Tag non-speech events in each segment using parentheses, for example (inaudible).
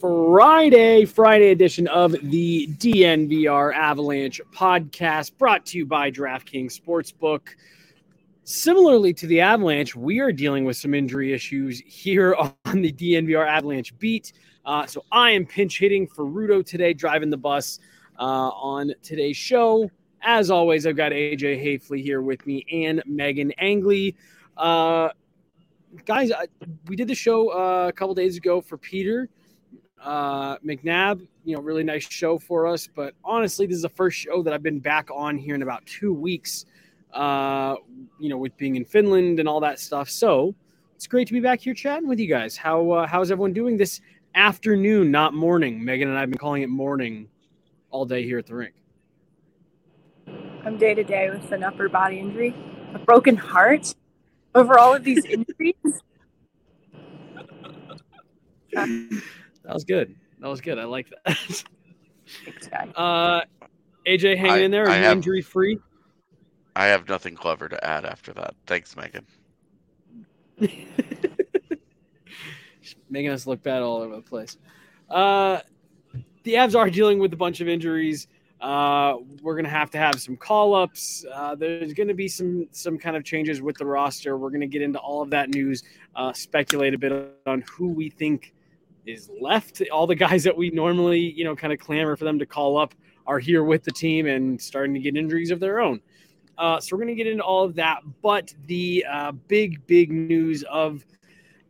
Friday, Friday edition of the DNVR Avalanche podcast brought to you by DraftKings Sportsbook. Similarly to the Avalanche, we are dealing with some injury issues here (laughs) on the DNVR Avalanche beat. Uh, so I am pinch hitting for Rudo today, driving the bus uh, on today's show. As always, I've got AJ Haefele here with me and Meghan Angley. Uh, guys, I, we did the show uh, a couple days ago for Peter uh, McNab. You know, really nice show for us. But honestly, this is the first show that I've been back on here in about two weeks. Uh, you know, with being in Finland and all that stuff. So it's great to be back here chatting with you guys. How uh, how's everyone doing this afternoon, not morning? Meghan and I have been calling it morning all day here at the rink. I'm day to day with an upper body injury, a broken heart over all of these (laughs) injuries. (laughs) That was good. That was good. I like that. Thanks, guy. (laughs) Uh, AJ hanging I- in there. Are I you have- injury free? I have nothing clever to add after that. Thanks, Meghan. (laughs) making us look bad all over the place. Uh, the Avs are dealing with a bunch of injuries. Uh, we're gonna have to have some call ups. Uh, there's gonna be some some kind of changes with the roster. We're gonna get into all of that news. Uh, speculate a bit on who we think is left. All the guys that we normally you know kind of clamor for them to call up are here with the team and starting to get injuries of their own. Uh, so we're going to get into all of that. But the uh, big, big news of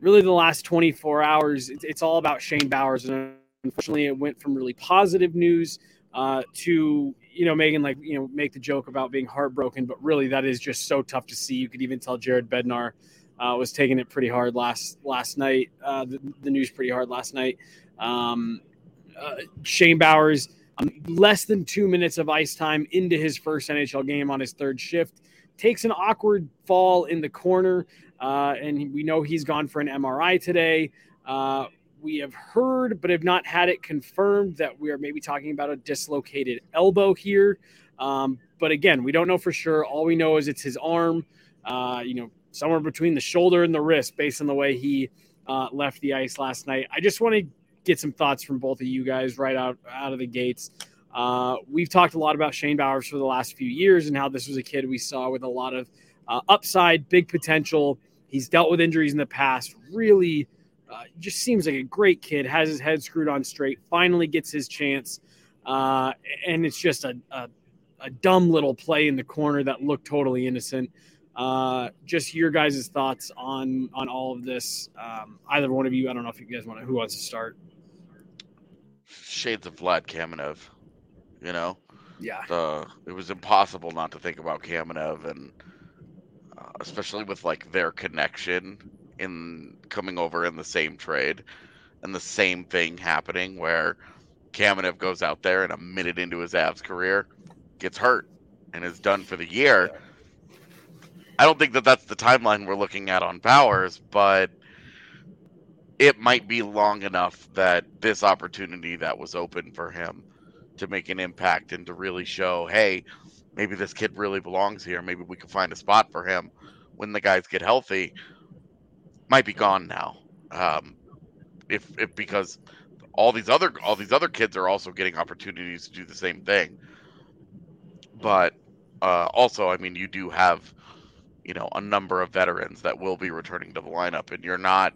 really the last 24 hours, it's, it's all about Shane Bowers. And unfortunately, it went from really positive news uh, to, you know, Meghan, like, you know, make the joke about being heartbroken. But really, that is just so tough to see. You could even tell Jared Bednar uh, was taking it pretty hard last last night. Uh, the, the news pretty hard last night. Um, uh, Shane Bowers um, less than two minutes of ice time into his first NHL game on his third shift. Takes an awkward fall in the corner, uh, and we know he's gone for an MRI today. Uh, we have heard, but have not had it confirmed, that we are maybe talking about a dislocated elbow here. Um, but again, we don't know for sure. All we know is it's his arm, uh, you know, somewhere between the shoulder and the wrist, based on the way he uh, left the ice last night. I just want to get some thoughts from both of you guys right out out of the gates. Uh, we've talked a lot about Shane Bowers for the last few years and how this was a kid we saw with a lot of uh, upside, big potential. He's dealt with injuries in the past. Really, uh, just seems like a great kid. Has his head screwed on straight. Finally gets his chance, uh, and it's just a, a a dumb little play in the corner that looked totally innocent. Uh, just your guys' thoughts on on all of this. Um, either one of you, I don't know if you guys want to. Who wants to start? Shades of Vlad Kamenev. You know, Yeah. the it was impossible not to think about Kamenev and uh, especially with like their connection in coming over in the same trade and the same thing happening where Kamenev goes out there and a minute into his Avs career gets hurt and is done for the year. I don't think that that's the timeline we're looking at on Bowers, but it might be long enough that this opportunity that was open for him to make an impact and to really show, hey, maybe this kid really belongs here. Maybe we can find a spot for him when the guys get healthy. Might be gone now, um, if if because all these other all these other kids are also getting opportunities to do the same thing. But uh, also, I mean, you do have you know a number of veterans that will be returning to the lineup, and you're not,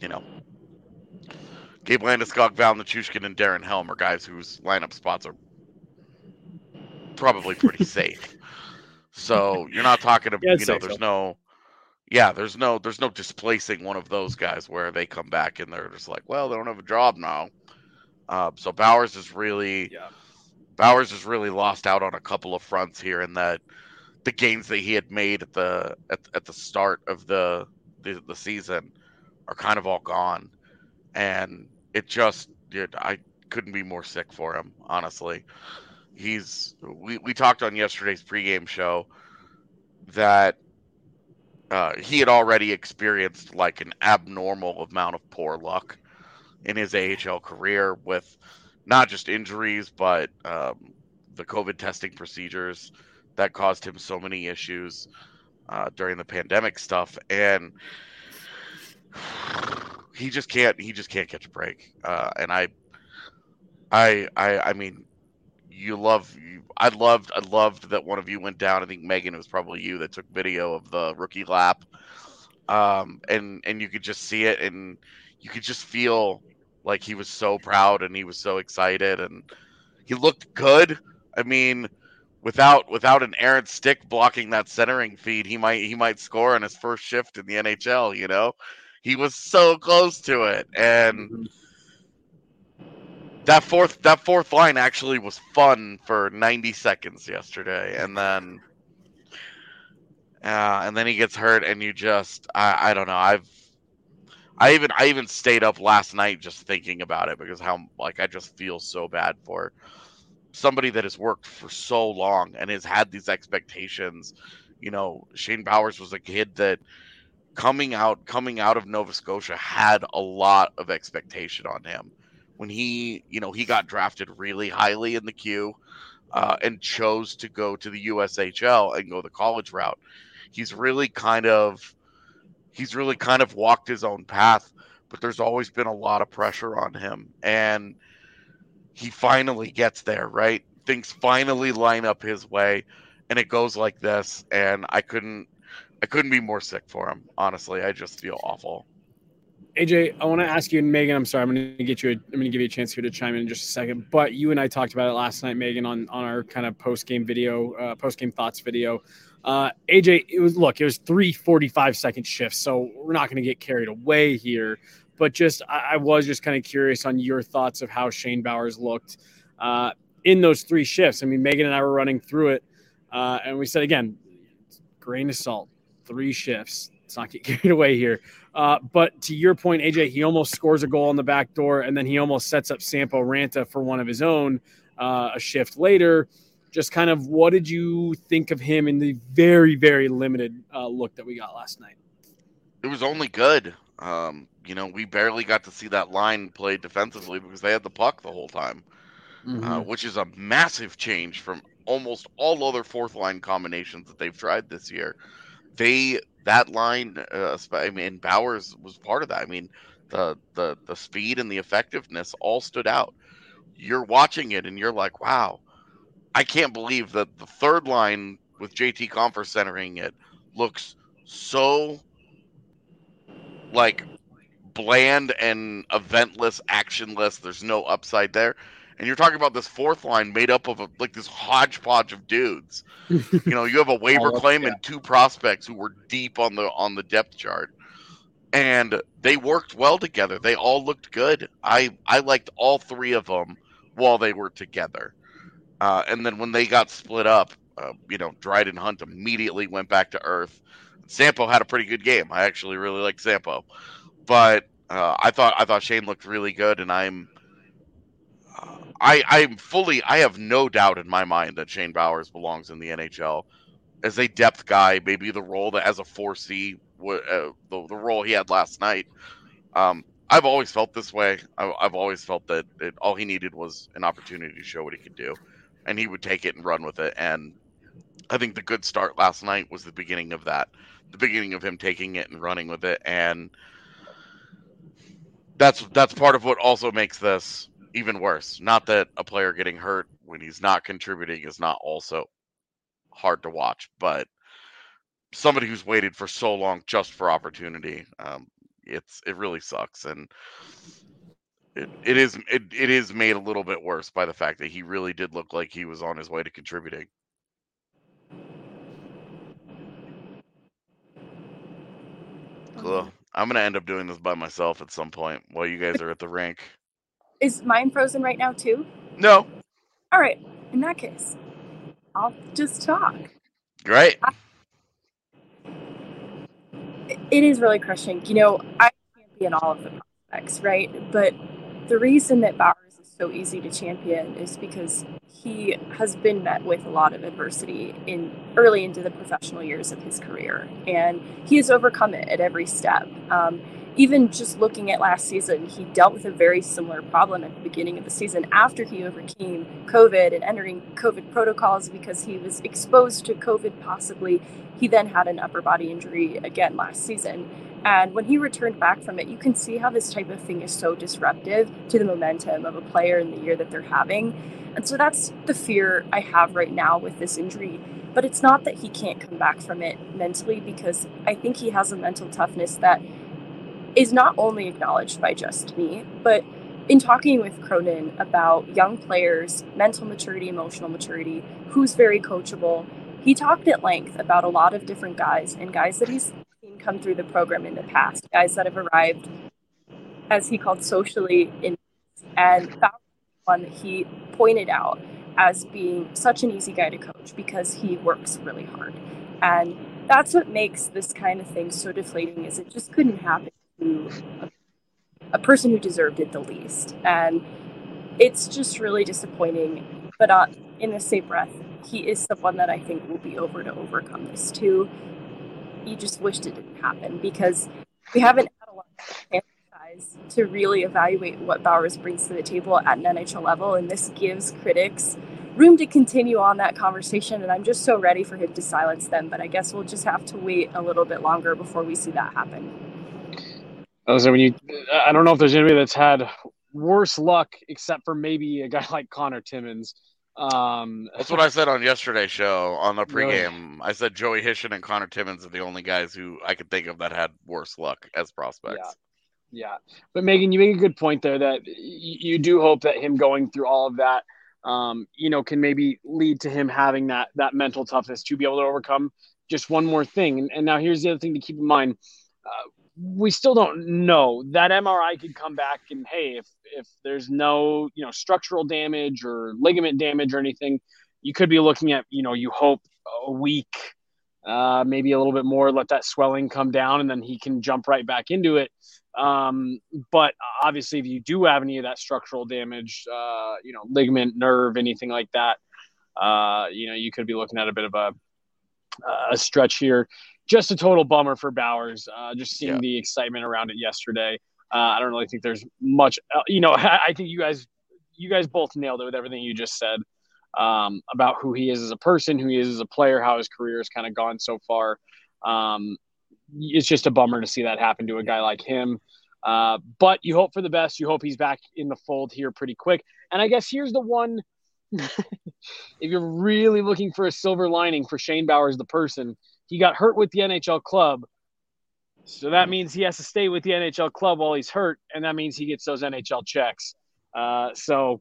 you know, Gabe Landeskog, Val Nichushkin, and Darren Helm are guys whose lineup spots are probably pretty (laughs) safe. So you're not talking about, Yeah, you know, there's so. no, yeah, there's no, there's no displacing one of those guys where they come back and they're just like, well, they don't have a job now. Uh, so Bowers is really, Yeah. Bowers has really lost out on a couple of fronts here in that the gains that he had made at the at, at the start of the, the the season are kind of all gone, and it just it, I couldn't be more sick for him. Honestly, he's we we talked on yesterday's pregame show that uh, he had already experienced like an abnormal amount of poor luck in his AHL career with not just injuries, but um, the COVID testing procedures that caused him so many issues uh, during the pandemic stuff, and (sighs) he just can't. He just can't catch a break. Uh, and I, I, I, I mean, you love. You, I loved. I loved that one of you went down. I think Meghan it was probably you that took video of the rookie lap, um, and and you could just see it, and you could just feel like he was so proud and he was so excited and he looked good. I mean, without without an errant stick blocking that centering feed, he might he might score on his first shift in the NHL, you know? He was so close to it. And that fourth that fourth line actually was fun for 90 seconds yesterday and then uh, and then he gets hurt and you just I, I don't know i've i even i even stayed up last night just thinking about it because how like i just feel so bad for somebody that has worked for so long and has had these expectations you know shane bowers was a kid that coming out coming out of nova scotia had a lot of expectation on him when he you know he got drafted really highly in the Q uh, and chose to go to the USHL and go the college route. He's really kind of he's really kind of walked his own path, but there's always been a lot of pressure on him and he finally gets there, right? Things finally line up his way and it goes like this and I couldn't I couldn't be more sick for him. Honestly, I just feel awful. AJ, I want to ask you and Meghan. I'm sorry, I'm going to get you. A, I'm going to give you a chance here to chime in in just a second. But you and I talked about it last night, Meghan, on on our kind of post game video, uh, post game thoughts video. Uh, AJ, it was look, it was three 45 second shifts, so we're not going to get carried away here. But just, I, I was just kind of curious on your thoughts of how Shane Bowers looked uh, in those three shifts. I mean, Meghan and I were running through it, uh, and we said again, grain of salt, three shifts. Let's not get (laughs) carried away here. Uh, but to your point, AJ, he almost scores a goal on the back door, and then he almost sets up Sampo Ranta for one of his own uh, a shift later. Just kind of what did you think of him in the very, very limited uh, look that we got last night? It was only good. Um, you know, we barely got to see that line play defensively because they had the puck the whole time, uh, which is a massive change from almost all other fourth line combinations that they've tried this year. They that line, uh, I mean, Bowers was part of that. I mean, the the the speed and the effectiveness all stood out. You're watching it and you're like, wow, I can't believe that the third line with JT Compher centering it looks so like bland and eventless, actionless. There's no upside there. And you're talking about this fourth line made up of a, like this hodgepodge of dudes. (laughs) you know, you have a waiver All up- claim yeah. and two prospects who were deep on the on the depth chart. And they worked well together. They all looked good. I I liked all three of them while they were together. Uh, and then when they got split up, uh, you know, Dryden Hunt immediately went back to earth. Sampo had a pretty good game. I actually really like Sampo, but uh, I thought I thought Shane looked really good, and I'm uh, I I'm fully I have no doubt in my mind that Shane Bowers belongs in the NHL as a depth guy. Maybe the role that as a four C, uh, the the role he had last night. Um, I've always felt this way. I, have always felt that it, all he needed was an opportunity to show what he could do, and he would take it and run with it. And I think the good start last night was the beginning of that, the beginning of him taking it and running with it, and that's that's part of what also makes this even worse. Not that a player getting hurt when he's not contributing is not also hard to watch, but somebody who's waited for so long just for opportunity, um, it's it really sucks, and it, it is it, it is made a little bit worse by the fact that he really did look like he was on his way to contributing. Cool. Um I'm gonna end up doing this by myself at some point while you guys are at the rink. Is mine frozen right now too? No. All right. In that case, I'll just talk. Great. It is really crushing. You know, I champion all of the prospects, right? But the reason that is so easy to champion is because he has been met with a lot of adversity in early into the professional years of his career, and he has overcome it at every step. Um, even just looking at last season, he dealt with a very similar problem at the beginning of the season after he overcame COVID and entering COVID protocols because he was exposed to COVID possibly. He then had an upper body injury again last season. And when he returned back from it, you can see how this type of thing is so disruptive to the momentum of a player in the year that they're having. And so that's the fear I have right now with this injury. But it's not that he can't come back from it mentally because I think he has a mental toughness that is not only acknowledged by just me, but in talking with Cronin about young players, mental maturity, emotional maturity, who's very coachable, he talked at length about a lot of different guys and guys that he's come through the program in the past, guys that have arrived, as he called socially in, and found one that he pointed out as being such an easy guy to coach because he works really hard. And that's what makes this kind of thing so deflating is it just couldn't happen to a, a person who deserved it the least. And it's just really disappointing. But uh, in the same breath, he is someone that I think will be over to overcome this too. You just wished it didn't happen because we haven't had a lot of size to really evaluate what Bowers brings to the table at an NHL level, and this gives critics room to continue on that conversation. And I'm just so ready for him to silence them. But I guess we'll just have to wait a little bit longer before we see that happen. I was when you, I don't know if there's anybody that's had worse luck except for maybe a guy like Connor Timmins. Um, That's what I said on yesterday's show on the pregame. Really? I said Joey Hishon and Connor Timmins are the only guys who I could think of that had worse luck as prospects. Yeah. Yeah, but Meghan, you make a good point there that you do hope that him going through all of that, um, you know, can maybe lead to him having that that mental toughness to be able to overcome just one more thing. And, and now here's the other thing to keep in mind: uh, we still don't know that MRI could come back and hey, if if there's no you know structural damage or ligament damage or anything, you could be looking at you know you hope a week, uh, maybe a little bit more, let that swelling come down, and then he can jump right back into it. Um, but obviously, if you do have any of that structural damage, uh, you know ligament, nerve, anything like that, uh, you know you could be looking at a bit of a a stretch here just a total bummer for Bowers. Uh, just seeing yeah. the excitement around it yesterday. Uh, I don't really think there's much. Uh, you know, (laughs) I, I, think you guys, you guys both nailed it with everything you just said um, about who he is as a person, who he is as a player, how his career has kind of gone so far. Um, it's just a bummer to see that happen to a guy like him. Uh, but you hope for the best. You hope he's back in the fold here pretty quick. And I guess here's the one. (laughs) if you're really looking for a silver lining for Shane Bowers, the person, he got hurt with the NHL club. So that means he has to stay with the NHL club while he's hurt, and that means he gets those NHL checks. Uh, so,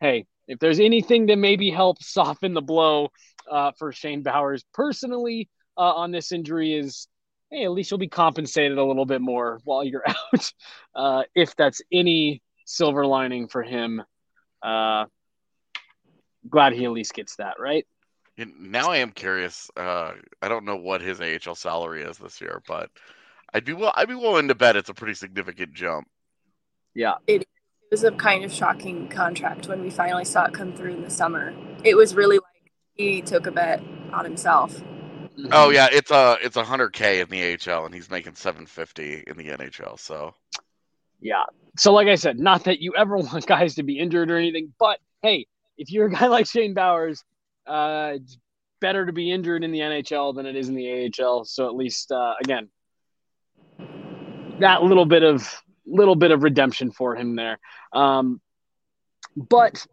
hey, if there's anything that maybe helps soften the blow uh, for Shane Bowers personally uh, on this injury is, hey, at least you'll be compensated a little bit more while you're (laughs) out, uh, if that's any silver lining for him. Uh, glad he at least gets that right. And now I am curious. Uh, I don't know what his AHL salary is this year, but I'd be will I'd be willing to bet it's a pretty significant jump. Yeah, It was a kind of shocking contract when we finally saw it come through in the summer. It was really like he took a bet on himself. Oh yeah, it's a it's a hundred K in the AHL and he's making seven fifty in the NHL. So Yeah. So, like I said, not that you ever (laughs) want guys to be injured or anything, but hey, if you're a guy like Shane Bowers, uh, it's better to be injured in the NHL than it is in the AHL. So, at least, uh, again, that little bit of little bit of redemption for him there. Um, but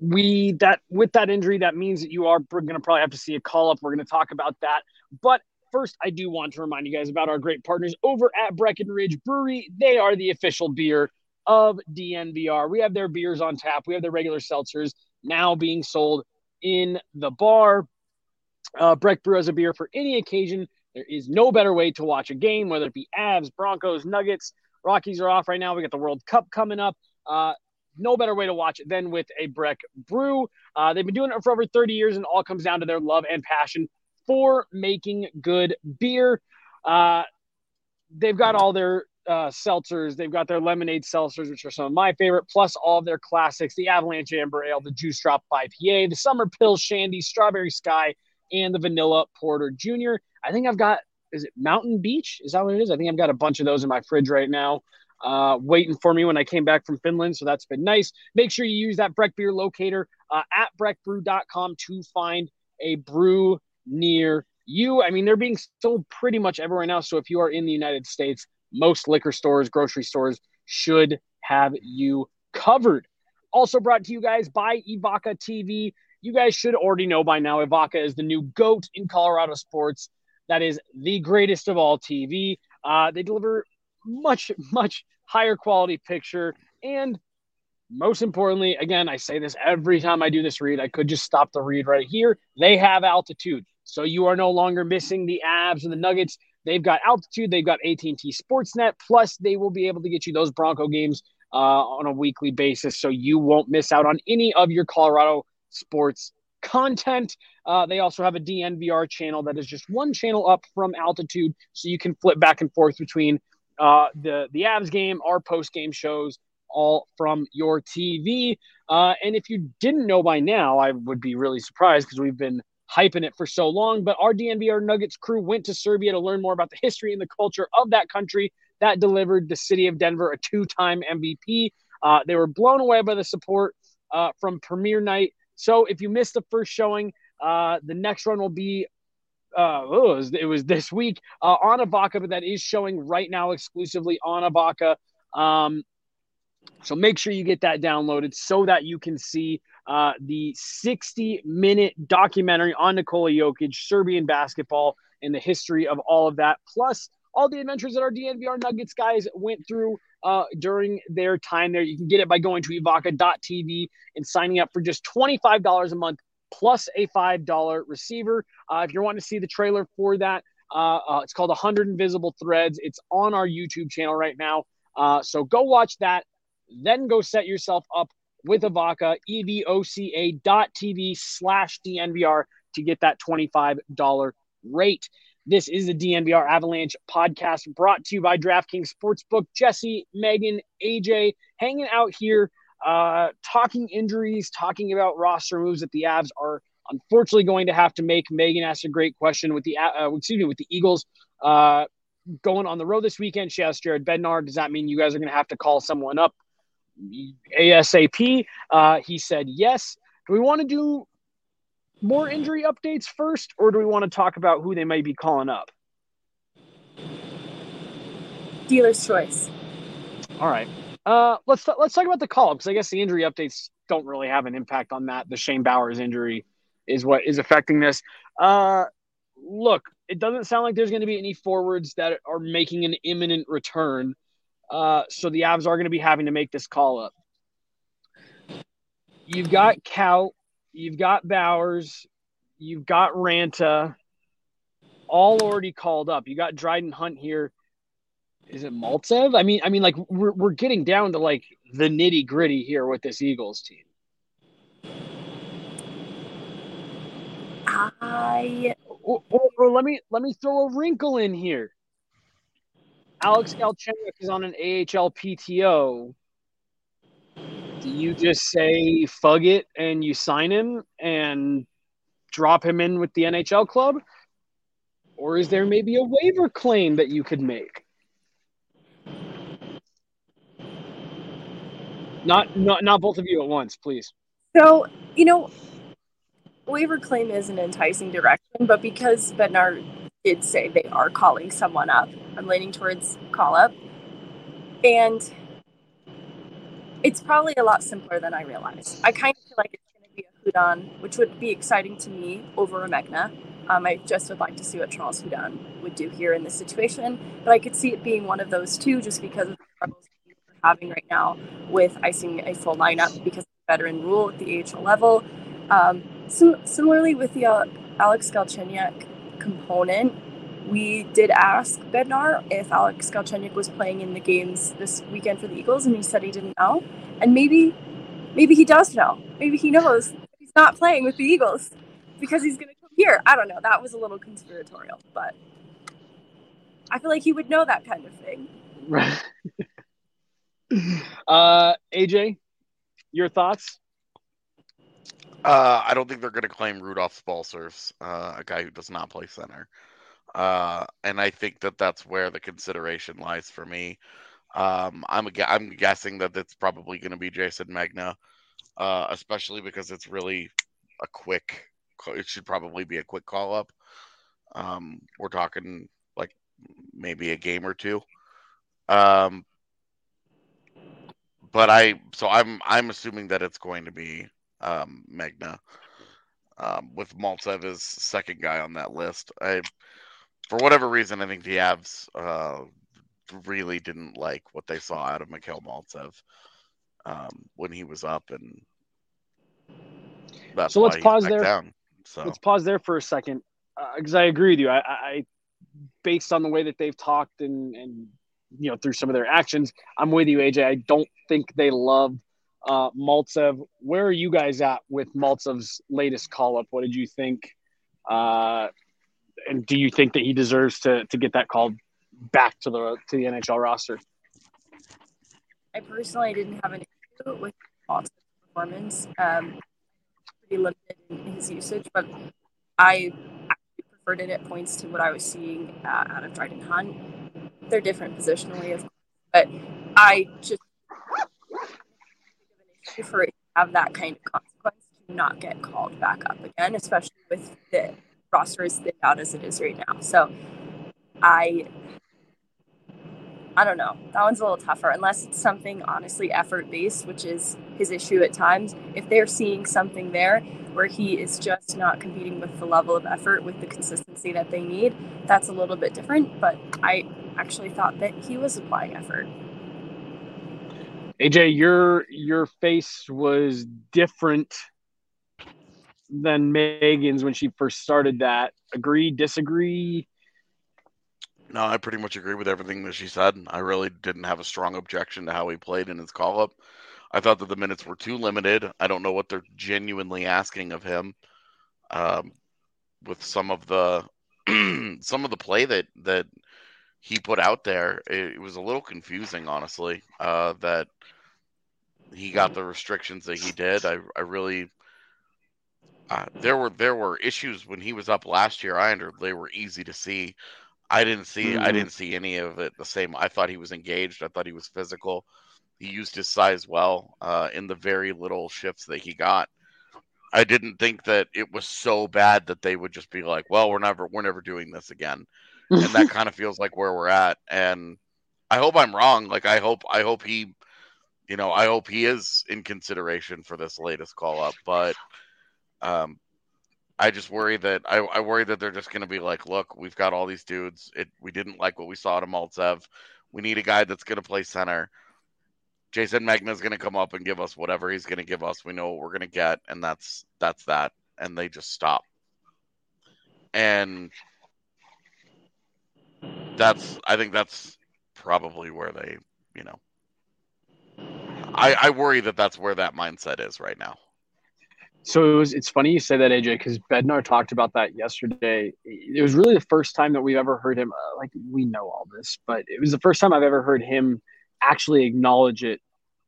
we that with that injury, that means that you are going to probably have to see a call up. We're going to talk about that, but First, I do want to remind you guys about our great partners over at Breckenridge Brewery. They are the official beer of DNVR. We have their beers on tap. We have their regular seltzers now being sold in the bar. Uh, Breck Brew a beer for any occasion. There is no better way to watch a game, whether it be Avs, Broncos, Nuggets. Rockies are off right now. We got the World Cup coming up. Uh, no better way to watch it than with a Breck Brew. Uh, they've been doing it for over 30 years, and all comes down to their love and passion for making good beer. Uh, they've got all their uh, seltzers. They've got their lemonade seltzers, which are some of my favorite, plus all of their classics the Avalanche Amber Ale, the Juice Drop IPA, the Summer Pill Shandy, Strawberry Sky, and the Vanilla Porter Jr. I think I've got, is it Mountain Beach? Is that what it is? I think I've got a bunch of those in my fridge right now. Uh, waiting for me when I came back from Finland. So that's been nice. Make sure you use that Breck Beer locator uh, at breckbrew.com to find a brew near you. I mean, they're being sold pretty much everywhere now. So if you are in the United States, most liquor stores, grocery stores should have you covered. Also brought to you guys by Evoca TV. You guys should already know by now Evoca is the new GOAT in Colorado sports. That is the greatest of all TV. Uh, they deliver much, much higher quality picture. And most importantly, again, I say this every time I do this read. I could just stop the read right here. They have altitude. So you are no longer missing the Avs and the Nuggets. They've got altitude. They've got AT&T Sportsnet. Plus, they will be able to get you those Bronco games uh, on a weekly basis, so you won't miss out on any of your Colorado sports content. Uh, they also have a DNVR channel that is just one channel up from altitude, so you can flip back and forth between uh, the the Avs game, our post game shows, all from your TV. Uh, and if you didn't know by now, I would be really surprised because we've been hyping it for so long. But our DNVR Nuggets crew went to Serbia to learn more about the history and the culture of that country that delivered the city of Denver a two time MVP. Uh, they were blown away by the support uh, from premiere night. So if you missed the first showing, uh, the next run will be. Uh, oh, it, was, it was this week uh, on Evoca, but that is showing right now exclusively on Evoca. Um, so make sure you get that downloaded so that you can see uh, the 60 minute documentary on Nikola Jokic, Serbian basketball, and the history of all of that, plus all the adventures that our DNVR Nuggets guys went through uh, during their time there. You can get it by going to evoca.tv and signing up for just $25 a month plus a $5 receiver. Uh, if you're wanting to see the trailer for that, uh, uh it's called 100 Invisible Threads. It's on our YouTube channel right now. So go watch that. Then go set yourself up with Evoca, E-V-O-C-A dot TV slash DNVR to get that $25 rate. This is the DNVR Avalanche podcast brought to you by DraftKings Sportsbook. Jesse, Meghan, AJ hanging out here, uh, talking injuries, talking about roster moves that the Avs are unfortunately going to have to make. Meghan asked a great question with the, uh, excuse me, with the Eagles. Uh, going on the road this weekend. She asked Jared Bednar, does that mean you guys are going to have to call someone up ASAP? Uh, he said yes. Do we want to do more injury updates first, or do we want to talk about who they might be calling up? Dealer's choice. All right. Uh, let's let's talk about the call because I guess the injury updates don't really have an impact on that. The Shane Bowers injury is what is affecting this. Uh, look, it doesn't sound like there's going to be any forwards that are making an imminent return. Uh, so the Avs are going to be having to make this call up. You've got Cal, you've got Bowers, you've got Ranta, all already called up. You got Dryden Hunt here. Is it Maltsev? I mean, I mean, like we're we're getting down to like the nitty gritty here with this Eagles team. I or, or, or let me let me throw a wrinkle in here. Alex Galchenyuk is on an AHL PTO. Do you just say "fug it" and you sign him and drop him in with the NHL club, or is there maybe a waiver claim that you could make? Not not not both of you at once, please. So, you know, waiver claim is an enticing direction, but because Bednar did say they are calling someone up, I'm leaning towards call up. And it's probably a lot simpler than I realized. I kind of feel like it's going to be a Hudon, which would be exciting to me over a Megna. Um, I just would like to see what Charles Hudon would do here in this situation, but I could see it being one of those two just because of the struggles we're having right now with icing a full lineup because of the veteran rule at the AHL level. Um, sim- similarly, with the uh, Alex Galchenyuk component, we did ask Bednar if Alex Galchenyuk was playing in the games this weekend for the Eagles, and he said he didn't know. And maybe, maybe he does know. Maybe he knows he's not playing with the Eagles because he's going to come here. I don't know. That was a little conspiratorial, but I feel like he would know that kind of thing. Right. (laughs) uh, AJ, your thoughts? Uh, I don't think they're going to claim Rudolph Balcers, uh, a guy who does not play center. Uh, and I think that that's where the consideration lies for me. Um, I'm I'm guessing that it's probably going to be Jayson Megna, uh, especially because it's really a quick. It should probably be a quick call up. Um, we're talking like maybe a game or two. Um, but I so I'm I'm assuming that it's going to be um, Megna um, with Maltsev as second guy on that list. I for whatever reason I think the Avs uh, really didn't like what they saw out of Mikhail Maltsev um, when he was up and that's so let's pause there. Down, so let's pause there for a second because uh, I agree with you. I, I based on the way that they've talked and and you know through some of their actions, I'm with you, AJ. I don't think they love uh, Maltsev. Where are you guys at with Maltsev's latest call up? What did you think? Uh, and do you think that he deserves to to get that called back to the to the NHL roster? I personally didn't have an issue with Maltsev's performance. Um, pretty limited in his usage, but I preferred it at points to what I was seeing uh, out of Dryden Hunt. They're different positionally, of course, but I just for it to have that kind of consequence to not get called back up again, especially with the roster as thin out as it is right now. So I I don't know. That one's a little tougher unless it's something honestly effort based, which is his issue at times. If they're seeing something there where he is just not competing with the level of effort with the consistency that they need, that's a little bit different. But I actually thought that he was applying effort. AJ, your your face was different than Meghan's when she first started that. Agree, disagree? No, I pretty much agree with everything that she said. I really didn't have a strong objection to how he played in his call up. I thought that the minutes were too limited. I don't know what they're genuinely asking of him. Um, with some of the (clears throat) some of the play that that he put out there, it, was a little confusing, honestly. Uh, that he got the restrictions that he did. I I really uh, there were there were issues when he was up last year. I under they were easy to see. I didn't see mm-hmm. I didn't see any of it the same. I thought he was engaged. I thought he was physical. He used his size well uh, in the very little shifts that he got. I didn't think that it was so bad that they would just be like, "Well, we're never we're never doing this again," and that kind of feels like where we're at. And I hope I'm wrong. Like I hope I hope he, you know, I hope he is in consideration for this latest call up. But um, I just worry that I, I worry that they're just going to be like, look, we've got all these dudes. It we didn't like what we saw to Maltsev. We need a guy that's going to play center. Jayson Megna is going to come up and give us whatever he's going to give us. We know what we're going to get, and that's that's that. And they just stop. And that's I think that's probably where they, you know, I I worry that that's where that mindset is right now. So it was. It's funny you say that, AJ, because Bednar talked about that yesterday. It was really the first time that we've ever heard him. Uh, like we know all this, but it was the first time I've ever heard him actually acknowledge it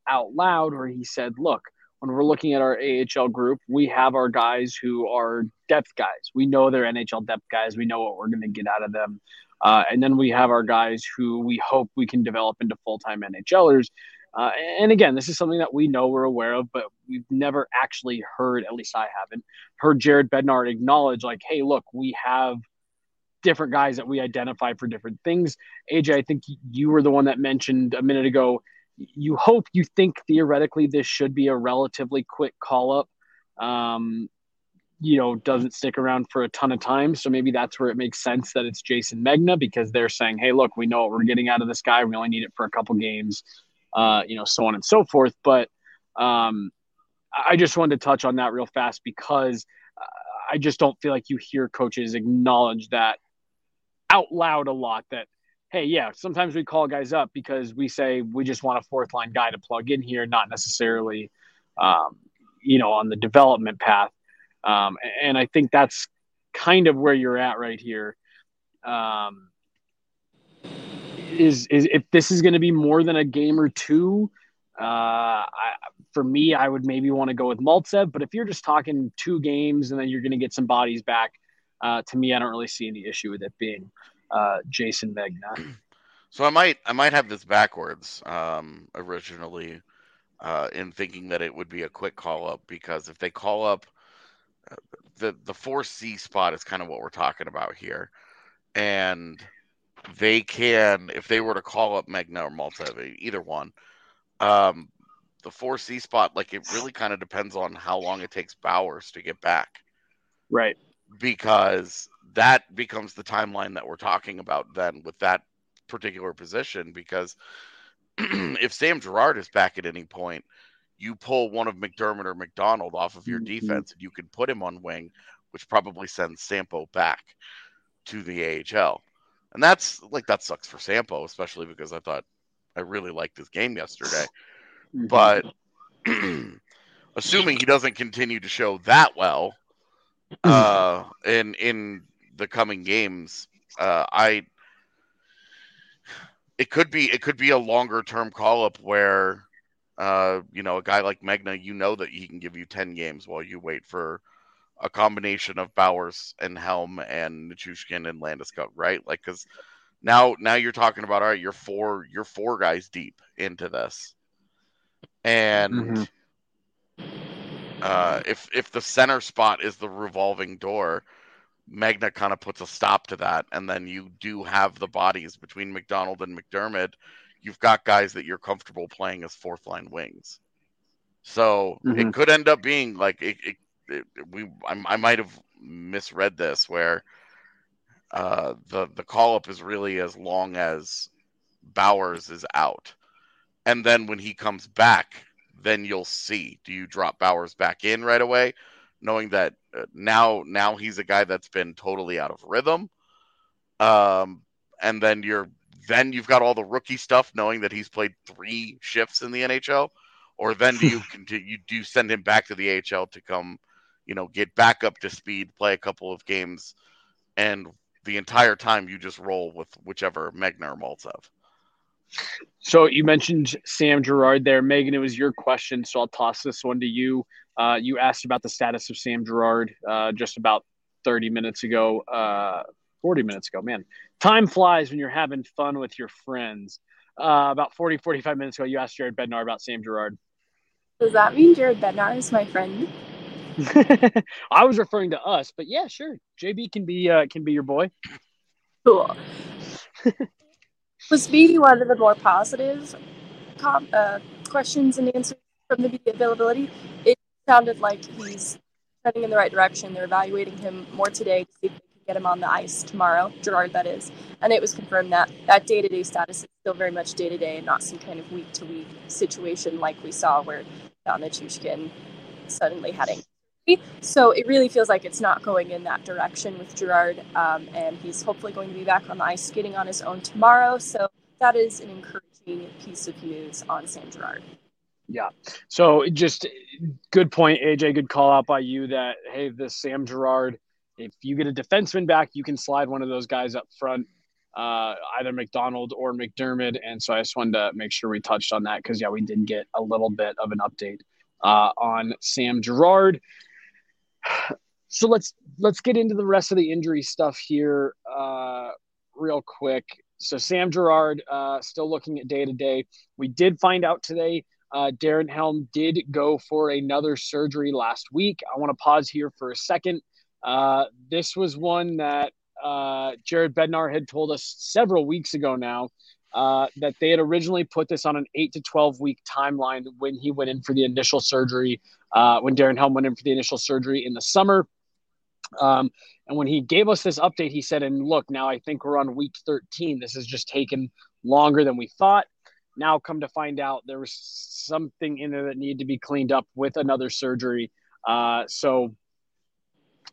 out loud, where he said, "Look, when we're looking at our AHL group, we have our guys who are depth guys. We know they're NHL depth guys. We know what we're going to get out of them. Uh, and then we have our guys who we hope we can develop into full time NHLers. Uh, and again, this is something that we know we're aware of, but we've never actually heard, at least I haven't, heard Jared Bednar acknowledge, like, hey, look, we have different guys that we identify for different things. AJ, I think you were the one that mentioned a minute ago you hope you think theoretically this should be a relatively quick call up. Um, you know, doesn't stick around for a ton of time. So maybe that's where it makes sense that it's Jayson Megna because they're saying, hey, look, we know what we're getting out of this guy. We only need it for a couple games, uh, you know, so on and so forth. But um, I just wanted to touch on that real fast because uh, I just don't feel like you hear coaches acknowledge that out loud a lot that hey, yeah, sometimes we call guys up because we say we just want a fourth line guy to plug in here, not necessarily, um, you know, on the development path. Um, and I think that's kind of where you're at right here. Um, is is if this is going to be more than a game or two, uh, I, for me, I would maybe want to go with Maltsev. But if you're just talking two games and then you're going to get some bodies back, uh, to me, I don't really see any issue with it being uh, Jayson Megna. (clears throat) So I might I might have this backwards um, originally uh, in thinking that it would be a quick call up because if they call up the the four C spot is kind of what we're talking about here, and they can if they were to call up Megna or Malta, either one. Um, the four C spot, like it really kind of depends on how long it takes Bowers to get back. Right. Because that becomes the timeline that we're talking about then with that particular position because (clears throat) if Sam Girard is back at any point, you pull one of MacDermid or MacDonald off of your mm-hmm. defense and you can put him on wing, which probably sends Sampo back to the AHL. And that's like that sucks for Sampo, especially because I thought I really liked his game yesterday. Mm-hmm. But (clears throat) assuming he doesn't continue to show that well (clears throat) uh in in the coming games. Uh, I it could be it could be a longer term call up where uh, you know a guy like Megna, you know that he can give you ten games while you wait for a combination of Bowers and Helm and Nichushkin and Landeskog, right? Like because now now you're talking about all right, you're four you're four guys deep into this, and. Mm-hmm. Uh, if if the center spot is the revolving door, Megna kind of puts a stop to that, and then you do have the bodies between MacDonald and MacDermid. You've got guys that you're comfortable playing as fourth line wings. So mm-hmm. it could end up being like it, it, it we I, I might have misread this where uh, the the call up is really as long as Bowers is out, and then when he comes back, then you'll see. Do you drop Bowers back in right away, knowing that uh, now now he's a guy that's been totally out of rhythm. Um, and then you're then you've got all the rookie stuff, knowing that he's played three shifts in the NHL, or then do you (laughs) continue? You do send him back to the AHL to come, you know, get back up to speed, play a couple of games, and the entire time you just roll with whichever Megna or Maltsev. So you mentioned Sam Girard there, Meghan. It was your question, so I'll toss this one to you. Uh, you asked about the status of Sam Girard uh, just about 30 minutes ago, uh, 40 minutes ago. Man, time flies when you're having fun with your friends. Uh, about 40, 45 minutes ago, you asked Jared Bednar about Sam Girard. Does that mean Jared Bednar is my friend? (laughs) I was referring to us, but yeah, sure. JB can be uh, can be your boy. Cool. Was maybe one of the more positive com- uh, questions and answers from the availability. It sounded like he's heading in the right direction. They're evaluating him more today to see if they get him on the ice tomorrow, Girard, that is. And it was confirmed that that day to day status is still very much day to day and not some kind of week to week situation like we saw where Donna Chushkin suddenly had so it really feels like it's not going in that direction with Girard, um, and he's hopefully going to be back on the ice skating on his own tomorrow. So that is an encouraging piece of news on Sam Girard. Yeah. So just good point, AJ. Good call out by you that hey, this Sam Girard. If you get a defenseman back, you can slide one of those guys up front, uh, either MacDonald or MacDermid. And so I just wanted to make sure we touched on that because yeah, we did get a little bit of an update uh, on Sam Girard. (sighs) So let's let's get into the rest of the injury stuff here, uh, real quick. So Sam Girard uh, still looking at day to day. We did find out today uh, Darren Helm did go for another surgery last week. I want to pause here for a second. Uh, this was one that uh, Jared Bednar had told us several weeks ago now uh, that they had originally put this on an 8 to 12 week timeline when he went in for the initial surgery, uh, when Darren Helm went in for the initial surgery in the summer. Um, and when he gave us this update, he said, and look, now I think we're on week 13. This has just taken longer than we thought. Now, come to find out, there was something in there that needed to be cleaned up with another surgery. Uh, so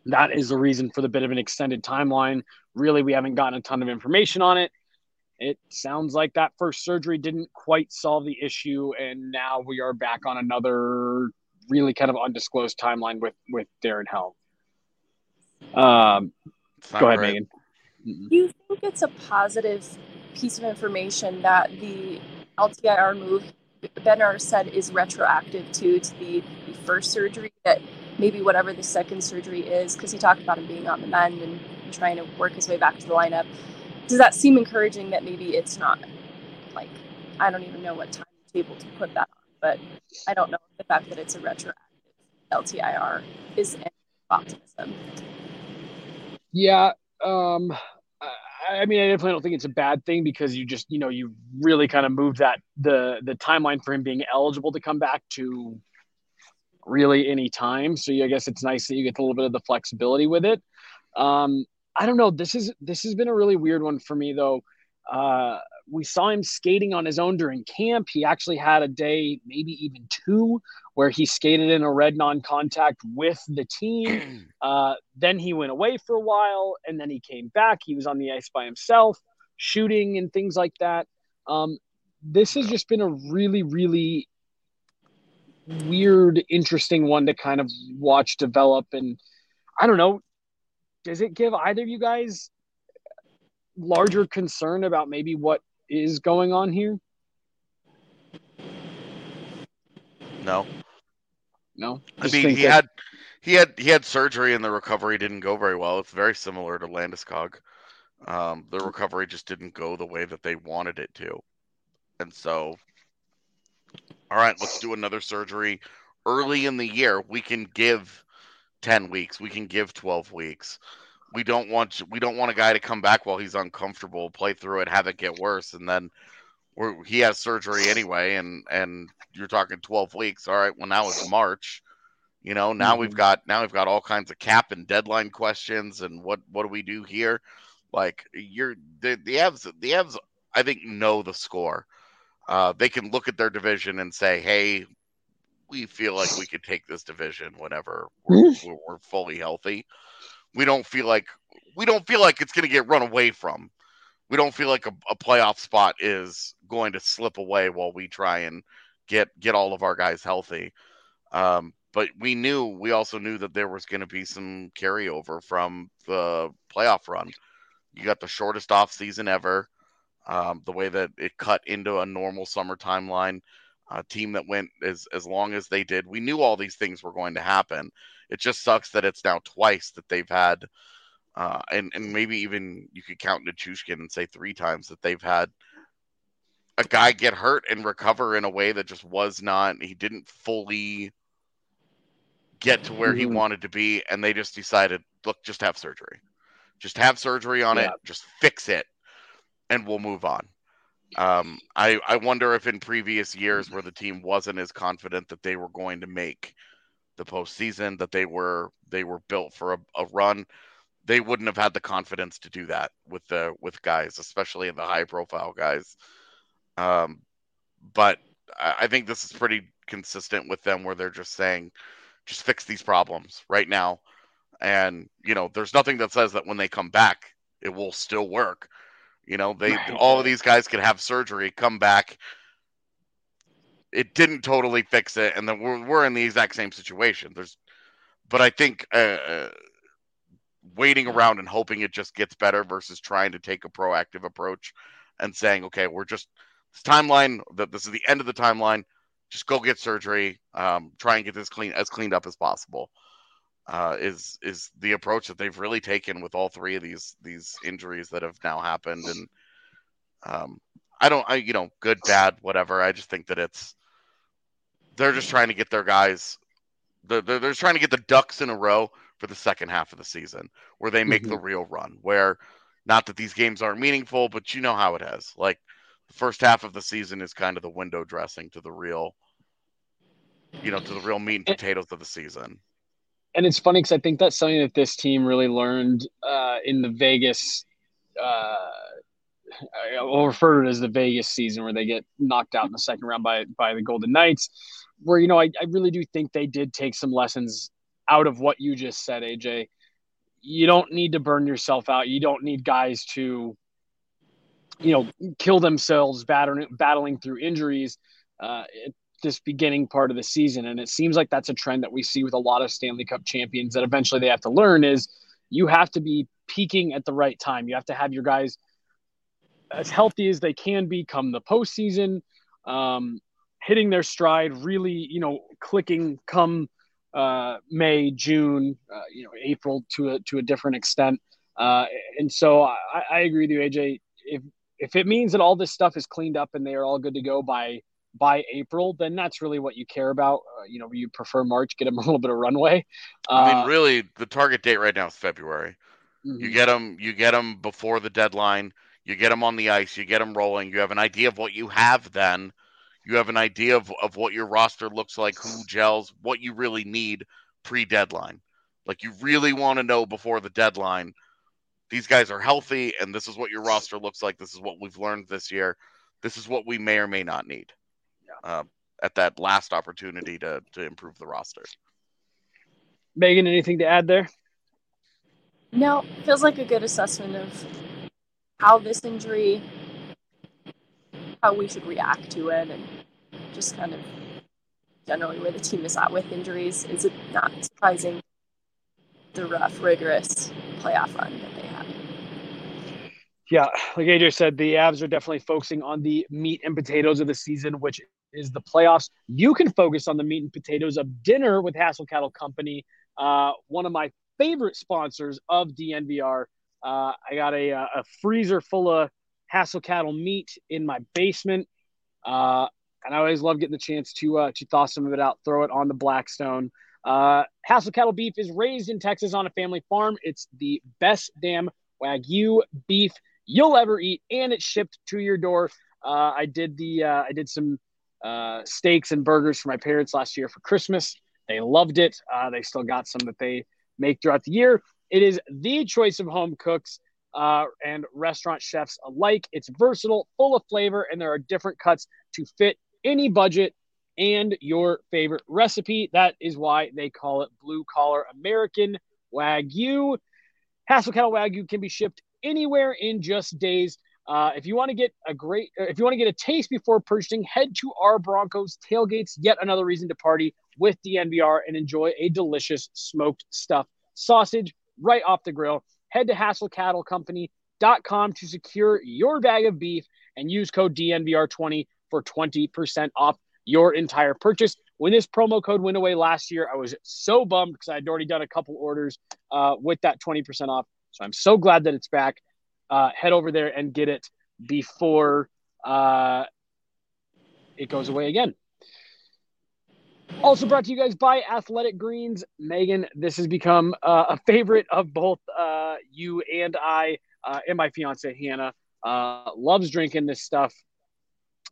that is the reason for the bit of an extended timeline. Really, we haven't gotten a ton of information on it. It sounds like that first surgery didn't quite solve the issue, and now we are back on another really kind of undisclosed timeline with with Darren Helm. Um, go ahead, right. Meghan. Do you think it's a positive piece of information that the LTIR move Bednar said is retroactive to to the, the first surgery that maybe whatever the second surgery is because he talked about him being on the mend and, trying to work his way back to the lineup. Does that seem encouraging that maybe it's not like I don't even know what timetable to put that on, but I don't know the fact that it's a retroactive LTIR is optimism. Yeah. Um, I, I mean, I definitely don't think it's a bad thing because you just, you know, you really kind of moved that the the timeline for him being eligible to come back to really any time. So I guess it's nice that you get a little bit of the flexibility with it. Um, I don't know. This is this has been a really weird one for me though. Uh, we saw him skating on his own during camp. He actually had a day, maybe even two, where he skated in a red non-contact with the team. (clears throat) Uh, then he went away for a while, and then he came back. He was on the ice by himself, shooting and things like that. Um, this has just been a really, really weird, interesting one to kind of watch develop. And I don't know, does it give either of you guys larger concern about maybe what is going on here? No, No, I mean he that- had he had he had surgery and the recovery didn't go very well. It's very similar to Landeskog. Um, the recovery just didn't go the way that they wanted it to, and so, all right, let's do another surgery early in the year. We can give ten weeks. We can give twelve weeks. We don't want we don't want a guy to come back while he's uncomfortable, play through it, have it get worse, and then we're, he has surgery anyway, and and you're talking twelve weeks. All right, well now it's March. You know, now we've mm-hmm. got now we've got all kinds of cap and deadline questions, and what what do we do here? Like you're the the Avs the Avs I think know the score. Uh, they can look at their division and say, hey, we feel like we could take this division whenever we're, we're, we're fully healthy. We don't feel like we don't feel like it's going to get run away from. We don't feel like a, a playoff spot is going to slip away while we try and get get all of our guys healthy. Um, but we knew we also knew that there was going to be some carryover from the playoff run. You got the shortest off season ever. Um, the way that it cut into a normal summer timeline, a team that went as as long as they did. We knew all these things were going to happen. It just sucks that it's now twice that they've had, uh, and and maybe even you could count Nichushkin and say three times that they've had a guy get hurt and recover in a way that just was not. He didn't fully get to where he Mhm. wanted to be, and they just decided, look, just have surgery, just have surgery on it, just fix it, and we'll move on. Um, I I wonder if in previous years where the team wasn't as confident that they were going to make the postseason, that they were they were built for a, a run, they wouldn't have had the confidence to do that with the with guys, especially in the high profile guys. Um, but I, I think this is pretty consistent with them, where they're just saying, just fix these problems right now, and you know, there's nothing that says that when they come back, it will still work. You know, they Right. all of these guys could have surgery, come back. it didn't totally fix it, and then we're we're in the exact same situation. There's, but I think uh, uh waiting around and hoping it just gets better versus trying to take a proactive approach and saying, okay, we're just this timeline that this is the end of the timeline. Just go get surgery. Um, try and get this clean as cleaned up as possible. Uh, is is the approach that they've really taken with all three of these these injuries that have now happened, and um, I don't, I you know, good, bad, whatever. I just think that it's they're just trying to get their guys, they're, they're, they're trying to get the ducks in a row for the second half of the season where they make mm-hmm. the real run. Where not that these games aren't meaningful, but you know how it is. Like the first half of the season is kind of the window dressing to the real, you know, to the real meat and potatoes of the season. And it's funny because I think that's something that this team really learned uh, in the Vegas. Uh, I'll refer to it as the Vegas season where they get knocked out in the second round by by the Golden Knights. Where you know I, I really do think they did take some lessons out of what you just said, AJ. You don't need to burn yourself out. You don't need guys to, you know, kill themselves battling battling through injuries uh, this beginning part of the season. And it seems like that's a trend that we see with a lot of Stanley Cup champions that eventually they have to learn is you have to be peaking at the right time. You have to have your guys as healthy as they can be come the postseason, um, hitting their stride, really, you know, clicking come uh, May, June, uh, you know, April to a to a different extent. Uh, and so I, I agree with you, AJ. If if it means that all this stuff is cleaned up and they are all good to go by by April, then that's really what you care about. Uh, you know, you prefer March, get them a (laughs) little bit of runway. I mean, uh, really, the target date right now is February. Mm-hmm. You get them, you get them before the deadline. You get them on the ice, you get them rolling. You have an idea of what you have then. You have an idea of, of what your roster looks like, who gels, what you really need pre deadline. Like you really want to know before the deadline, these guys are healthy and this is what your roster looks like. This is what we've learned this year. This is what we may or may not need. Uh, at that last opportunity to, to improve the roster. Meghan, anything to add there? No, feels like a good assessment of how this injury, how we should react to it, and just kind of generally where the team is at with injuries. Is it not surprising the rough, rigorous playoff run that they had? Yeah, like AJ said, the Avs are definitely focusing on the meat and potatoes of the season, which is the playoffs. You can focus on the meat and potatoes of dinner with Hassel Cattle Company, uh, one of my favorite sponsors of DNVR. Uh, I got a, uh, a freezer full of Hassel cattle meat in my basement. Uh, and I always love getting the chance to uh, to thaw some of it out, throw it on the Blackstone. Uh, Hassel cattle beef is raised in Texas on a family farm. It's the best damn Wagyu beef you'll ever eat, and it's shipped to your door. I did the I did some uh, steaks and burgers for my parents last year for Christmas. They loved it. Uh, they still got some that they make throughout the year. It is the choice of home cooks uh, and restaurant chefs alike. It's versatile, full of flavor, and there are different cuts to fit any budget and your favorite recipe. That is why they call it blue collar American Wagyu. Hassel Cattle Wagyu can be shipped anywhere in just days. Uh, if you want to get a great, if you want to get a taste before purchasing, head to our Broncos tailgates. Yet another reason to party with DNVR and enjoy a delicious smoked stuffed sausage right off the grill. Head to HassleCattleCompany.com to secure your bag of beef and use code DNVR20 for 20% off your entire purchase. When this promo code went away last year, I was so bummed because I had already done a couple orders uh, with that 20% off. So I'm so glad that it's back. Uh, head over there and get it before uh, it goes away again. Also brought to you guys by Athletic Greens. Meghan, this has become uh, a favorite of both uh, you and I, uh, and my fiance Hannah. Uh, loves drinking this stuff.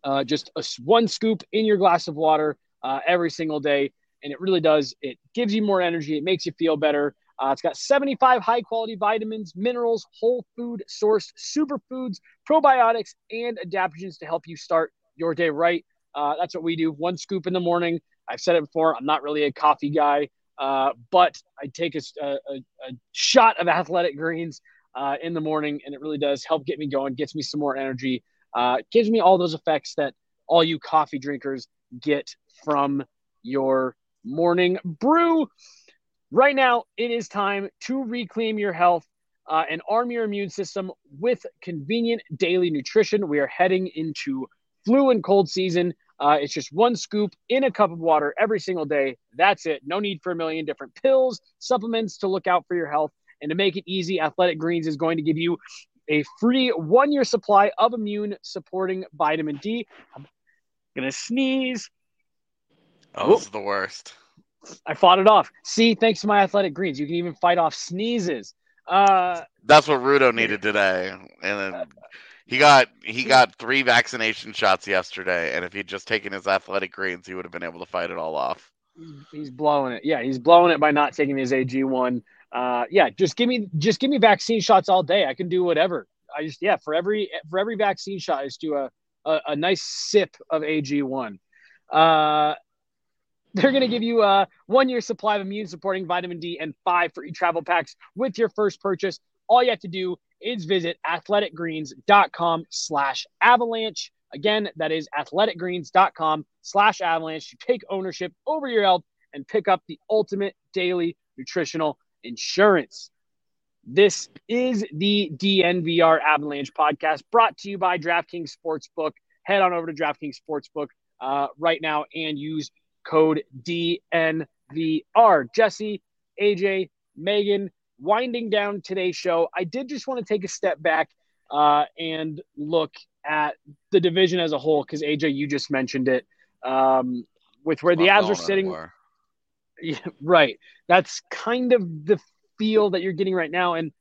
Uh, just a, one scoop in your glass of water uh, every single day, and it really does. It gives you more energy. It makes you feel better. It's got 75 high quality vitamins, minerals, whole food sourced superfoods, probiotics, and adaptogens to help you start your day right. that's what we do. One scoop in the morning I've said it before. I'm not really a coffee guy, uh, but I take a, a, a, shot of athletic greens uh, in the morning, and it really does help get me going, gets me some more energy, uh, gives me all those effects that all you coffee drinkers get from your morning brew. Right now, it is time to reclaim your health uh, and arm your immune system with convenient daily nutrition. We are heading into flu and cold season. Uh, it's just one scoop in a cup of water every single day. That's it. No need for a million different pills, supplements to look out for your health. And to make it easy, Athletic Greens is going to give you a free one year supply of immune supporting vitamin D. I'm going to sneeze. Oh, this is the worst. I fought it off. See, thanks to my Athletic Greens, you can even fight off sneezes. Uh, That's what Rudo needed today. And then he got he got three vaccination shots yesterday, and if he'd just taken his athletic greens, he would have been able to fight it all off. He's blowing it. Yeah, he's blowing it by not taking his AG one. Uh, yeah, just give me just give me vaccine shots all day. I can do whatever. I just yeah for every for every vaccine shot, I just do a a, a nice sip of AG one. Uh, they're going to give you a one year supply of immune supporting vitamin D and five free travel packs with your first purchase. All you have to do is visit athleticgreens.com slash avalanche. Again, that is athleticgreens.com slash avalanche to take ownership over your health and pick up the ultimate daily nutritional insurance. This is the DNVR Avalanche podcast brought to you by DraftKings Sportsbook. Head on over to DraftKings Sportsbook uh, right now and use code DNVR. Jesse, AJ, Meghan, winding down today's show, I did just want to take a step back uh, and look at the division as a whole because AJ, you just mentioned it um, with where the Avs are sitting. (laughs) Yeah, right. That's kind of the feel that you're getting right now. And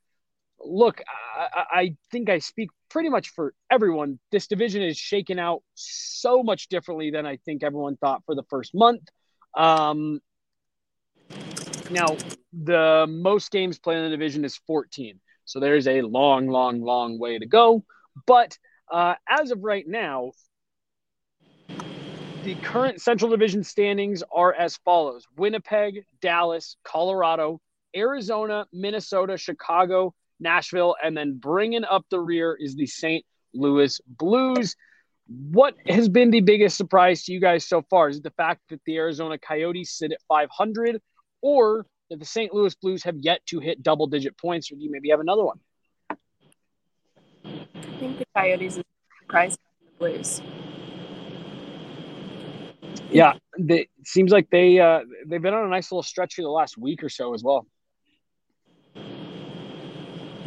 look, I, I think I speak pretty much for everyone. This division is shaken out so much differently than I think everyone thought for the first month. Um, now, the most games played in the division is 14. So there's a long, long, long way to go. But uh, as of right now, the current Central Division standings are as follows Winnipeg, Dallas, Colorado, Arizona, Minnesota, Chicago, Nashville, and then bringing up the rear is the St. Louis Blues. What has been the biggest surprise to you guys so far? Is it the fact that the Arizona Coyotes sit at 500, or that the St. Louis Blues have yet to hit double digit points, or do you maybe have another one? I think the Coyotes is surprised the Blues. Yeah, it seems like they uh, they've been on a nice little stretch here the last week or so as well.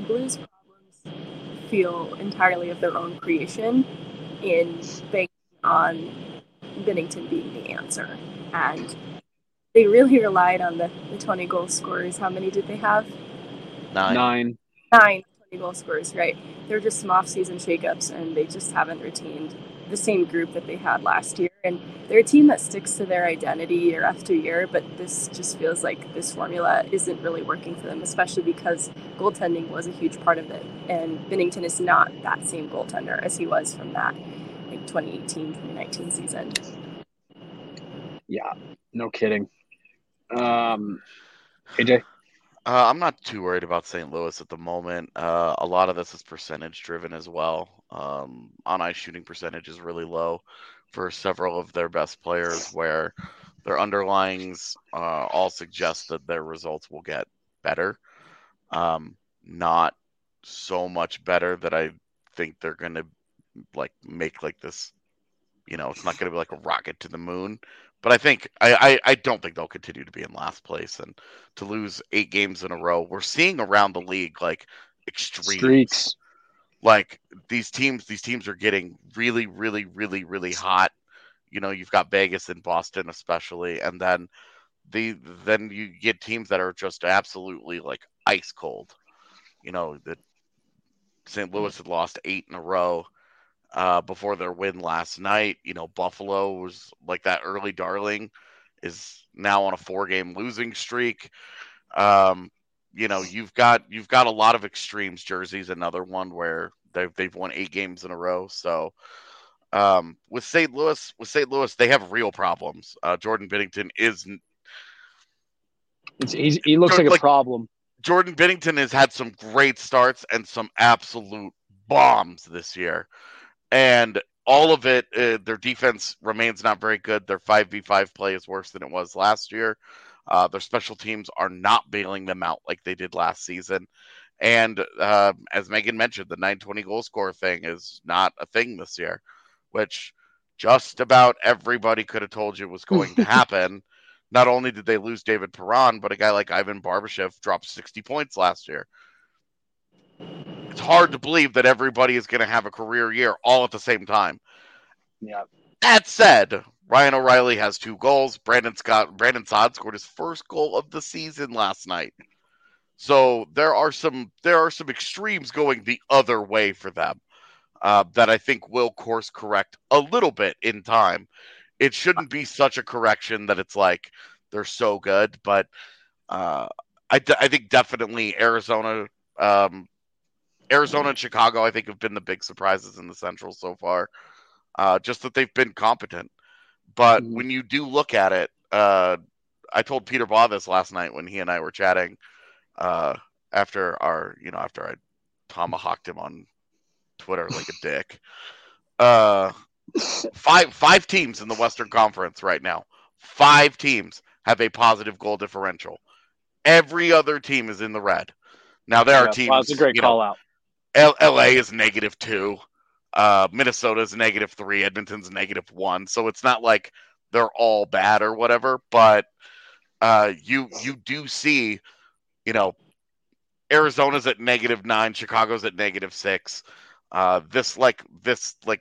The Blues' problems feel entirely of their own creation, in banking on Binnington being the answer, and they really relied on the, the 20 goal scorers. How many did they have? Nine. Nine. Nine 20 goal scorers, right? They're just some off-season shakeups, and they just haven't retained the same group that they had last year. And they're a team that sticks to their identity year after year, but this just feels like this formula isn't really working for them, especially because goaltending was a huge part of it. And Binnington is not that same goaltender as he was from that like 2018 2019 season. Yeah, no kidding. Um, AJ. Uh, I'm not too worried about St. Louis at the moment. Uh, a lot of this is percentage driven as well. Um, on ice shooting percentage is really low for several of their best players, where their underlyings uh, all suggest that their results will get better. Um, not so much better that I think they're going to like make like this. You know, it's not going to be like a rocket to the moon, but I think I, I, I don't think they'll continue to be in last place and to lose eight games in a row. We're seeing around the league like extreme Streaks. Like these teams, these teams are getting really, really, really, really hot. You know, you've got Vegas and Boston especially, and then the then you get teams that are just absolutely like ice cold. You know, that St. Louis had lost eight in a row uh, before their win last night. You know, Buffalo was like that early darling is now on a four game losing streak. Um, you know, you've got you've got a lot of extremes. Jersey's another one where they've they've won eight games in a row. So um, with St. Louis, with St. Louis, they have real problems. Uh, Jordan Binnington is it's, he's, he looks like a Like- problem. Jordan Binnington has had some great starts and some absolute bombs this year. And all of it, uh, their defense remains not very good. Their 5v5 play is worse than it was last year. Uh, their special teams are not bailing them out like they did last season. And uh, as Meghan mentioned, the 920 goal score thing is not a thing this year, which just about everybody could have told you was going to (laughs) happen. Not only did they lose David Perron, but a guy like Ivan Barbashev dropped 60 points last year. It's hard to believe that everybody is going to have a career year all at the same time. Yeah. That said, Ryan O'Reilly has two goals. Brandon Scott, Brandon Saad scored his first goal of the season last night. So there are some there are some extremes going the other way for them uh, that I think will course correct a little bit in time. It shouldn't be such a correction that it's like they're so good, but uh, I, I think definitely Arizona, um, Arizona and Chicago, I think have been the big surprises in the Central so far. Uh, just that they've been competent, but mm-hmm. when you do look at it, uh, I told Peter Baugh this last night when he and I were chatting uh, after our, you know, after I tomahawked him on Twitter like a (laughs) dick. Uh, five five teams in the Western Conference right now. Five teams have a positive goal differential. Every other team is in the red. Now there yeah, are teams. that's a great call know, out. L- LA is negative two. Uh, Minnesota is negative three. Edmonton's negative one. So it's not like they're all bad or whatever. But uh, you you do see you know, Arizona's at negative nine, Chicago's at negative six. Uh, this like this like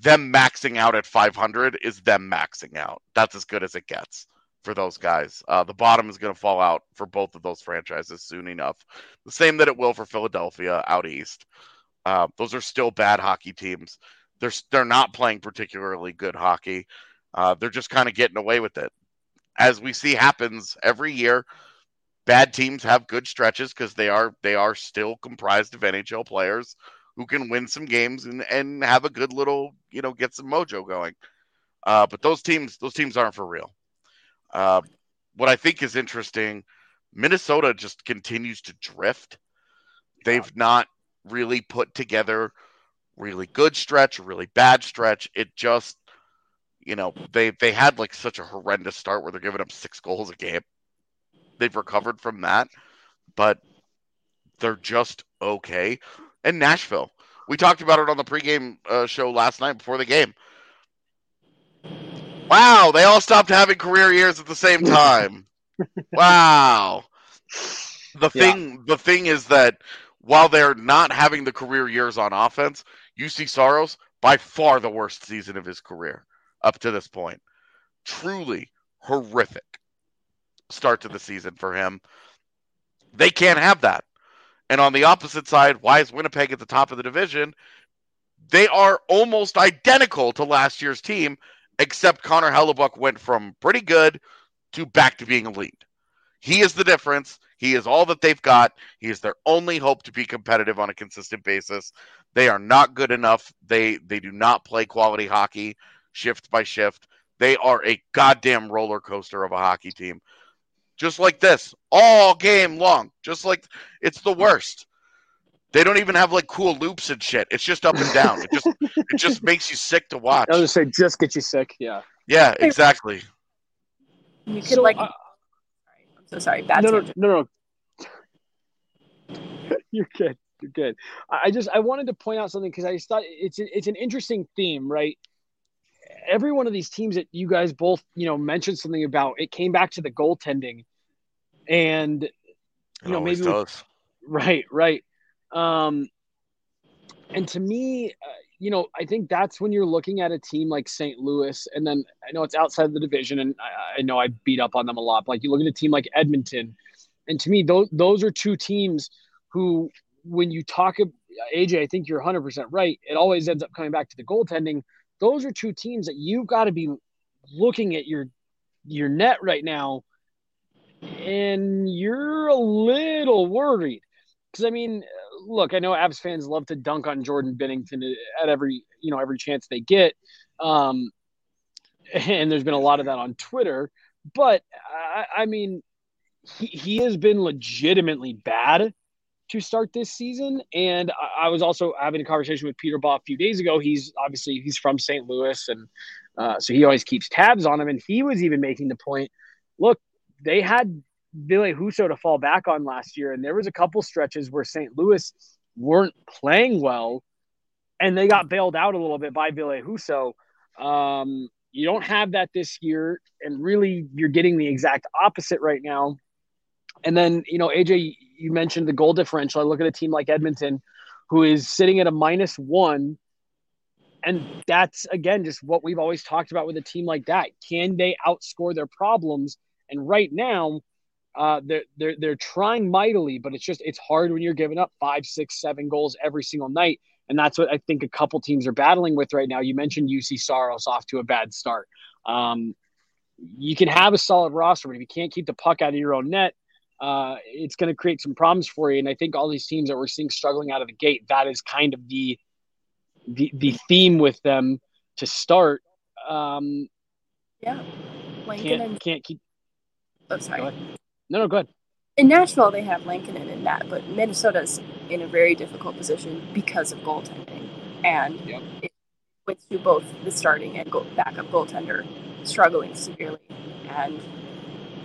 them maxing out at 500 is them maxing out. That's as good as it gets for those guys. Uh, the bottom is going to fall out for both of those franchises soon enough. The same that it will for Philadelphia out east. Uh, those are still bad hockey teams. They're they're not playing particularly good hockey. Uh, they're just kind of getting away with it, as we see happens every year bad teams have good stretches because they are they are still comprised of NHL players who can win some games and, and have a good little you know get some mojo going. Uh, but those teams those teams aren't for real. Uh, what I think is interesting, Minnesota just continues to drift. They've not really put together really good stretch, really bad stretch. It just you know they they had like such a horrendous start where they're giving up six goals a game they've recovered from that, but they're just okay. And Nashville, we talked about it on the pregame uh, show last night before the game. Wow, they all stopped having career years at the same time. (laughs) wow. The thing yeah. the thing is that while they're not having the career years on offense, Juuse Saros by far the worst season of his career up to this point. Truly horrific start to the season for him. They can't have that. And on the opposite side, why is Winnipeg at the top of the division? They are almost identical to last year's team, except Connor Hellebuyck went from pretty good to back to being elite. He is the difference. He is all that they've got. He is their only hope to be competitive on a consistent basis. They are not good enough. They they do not play quality hockey shift by shift. They are a goddamn roller coaster of a hockey team just like this all game long. Just like it's the worst. They don't even have like cool loops and shit. It's just up and down. It just it just (laughs) makes you sick to watch. I was just say just get you sick. Yeah. Yeah, exactly. You could so, like. Uh, I'm so sorry. Bad no, no, no, no. (laughs) You're good. You're good. I just I wanted to point out something because I just thought it's it's an interesting theme, right? Every one of these teams that you guys both you know mentioned something about it came back to the goaltending and you know maybe does. right right um and to me uh, you know i think that's when you're looking at a team like st louis and then i know it's outside of the division and I, I, know i beat up on them a lot but like you look at a team like edmonton and to me those those are two teams who when you talk aj i think you're 100% right it always ends up coming back to the goaltending. Those are two teams that you've got to be looking at your your net right now and you're a little worried because I mean, look, I know Avs fans love to dunk on Jordan Binnington at every you know every chance they get, um, and there's been a lot of that on Twitter. But I, I mean, he he has been legitimately bad to start this season. And I, I was also having a conversation with Peter Baugh a few days ago. He's obviously he's from St. Louis, and uh, so he always keeps tabs on him. And he was even making the point: look, they had Ville Husso to fall back on last year, and there was a couple stretches where St. Louis weren't playing well, and they got bailed out a little bit by Ville Husso. Um, you don't have that this year, and really, you're getting the exact opposite right now. And then, you know, AJ, you mentioned the goal differential. I look at a team like Edmonton, who is sitting at a minus one. And that's, again, just what we've always talked about with a team like that. Can they outscore their problems? And right now, uh, they're, they're, they're trying mightily, but it's just, it's hard when you're giving up five, six, seven goals every single night. And that's what I think a couple teams are battling with right now. You mentioned Juuse Saros off to a bad start. Um, you can have a solid roster, but if you can't keep the puck out of your own net, uh, it's going to create some problems for you. And I think all these teams that we're seeing struggling out of the gate, that is kind of the the, the theme with them to start. Um, yeah, Lankinen can't, and... can't keep. Oh, sorry. No, no, go ahead. In Nashville, they have Lankinen and in that, but Minnesota's in a very difficult position because of goaltending, and yep. it with to both the starting and backup goaltender struggling severely, and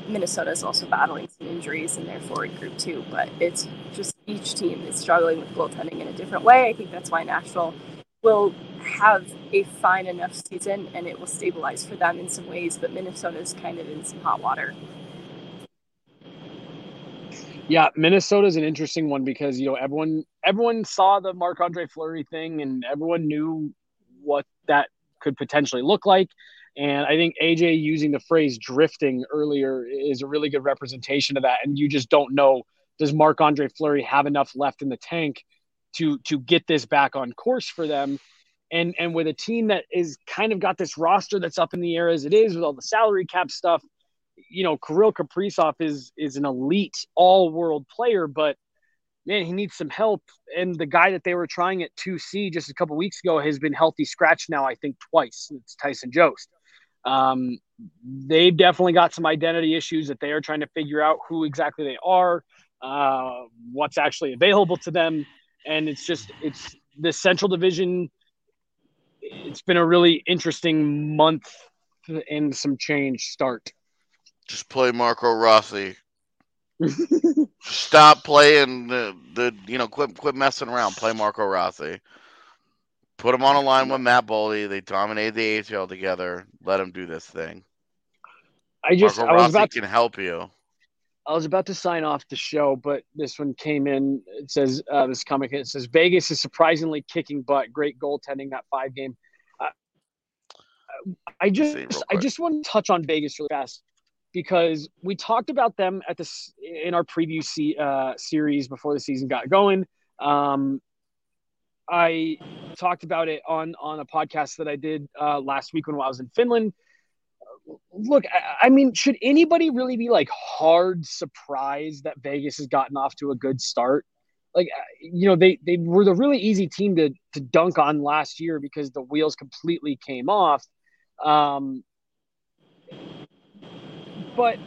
Minnesota is also battling some injuries in their forward group too. But it's just each team is struggling with goaltending in a different way. I think that's why Nashville will have a fine enough season and it will stabilize for them in some ways. But Minnesota is kind of in some hot water. Yeah, Minnesota is an interesting one because you know everyone everyone saw the Marc Andre Fleury thing and everyone knew what that could potentially look like. And I think AJ using the phrase drifting earlier is a really good representation of that. And you just don't know does Marc Andre Fleury have enough left in the tank to to get this back on course for them? And and with a team that is kind of got this roster that's up in the air as it is with all the salary cap stuff, you know, Kirill Kaprizov is is an elite all world player, but man, he needs some help. And the guy that they were trying at 2C just a couple weeks ago has been healthy scratch now, I think twice. It's Tyson Jost. Um, they've definitely got some identity issues that they are trying to figure out who exactly they are, uh, what's actually available to them, and it's just it's the Central Division. It's been a really interesting month and some change start. Just play Marco Rossi. (laughs) Stop playing the, the you know quit quit messing around. Play Marco Rossi. Put him on a line with Matt Boldy. They dominated the AHL together. Let him do this thing. I just Marco I was Rossi about to, can help you. I was about to sign off the show, but this one came in. It says uh, this comic. It says Vegas is surprisingly kicking butt. Great goaltending that five game. Uh, I just I just want to touch on Vegas really fast because we talked about them at this in our preview se- uh, series before the season got going. Um, I talked about it on on a podcast that I did uh, last week when I was in Finland. Look, I, I, mean, should anybody really be like hard surprised that Vegas has gotten off to a good start? Like, uh, you know, they they were the really easy team to to dunk on last year because the wheels completely came off. Um, but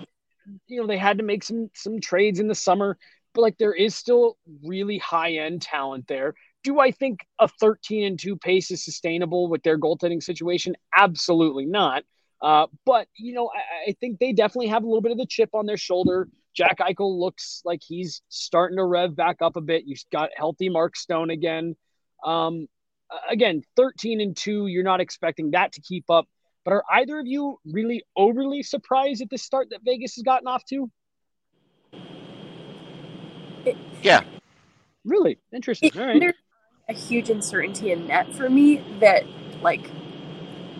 you know, they had to make some some trades in the summer. But like, there is still really high end talent there do I think a 13 and 2 pace is sustainable with their goaltending situation? Absolutely not. Uh, but, you know, I, I, think they definitely have a little bit of the chip on their shoulder. Jack Eichel looks like he's starting to rev back up a bit. You've got healthy Mark Stone again. Um, again, 13 and 2, you're not expecting that to keep up. But are either of you really overly surprised at the start that Vegas has gotten off to? Yeah. Really? Interesting. All right a huge uncertainty in net for me that like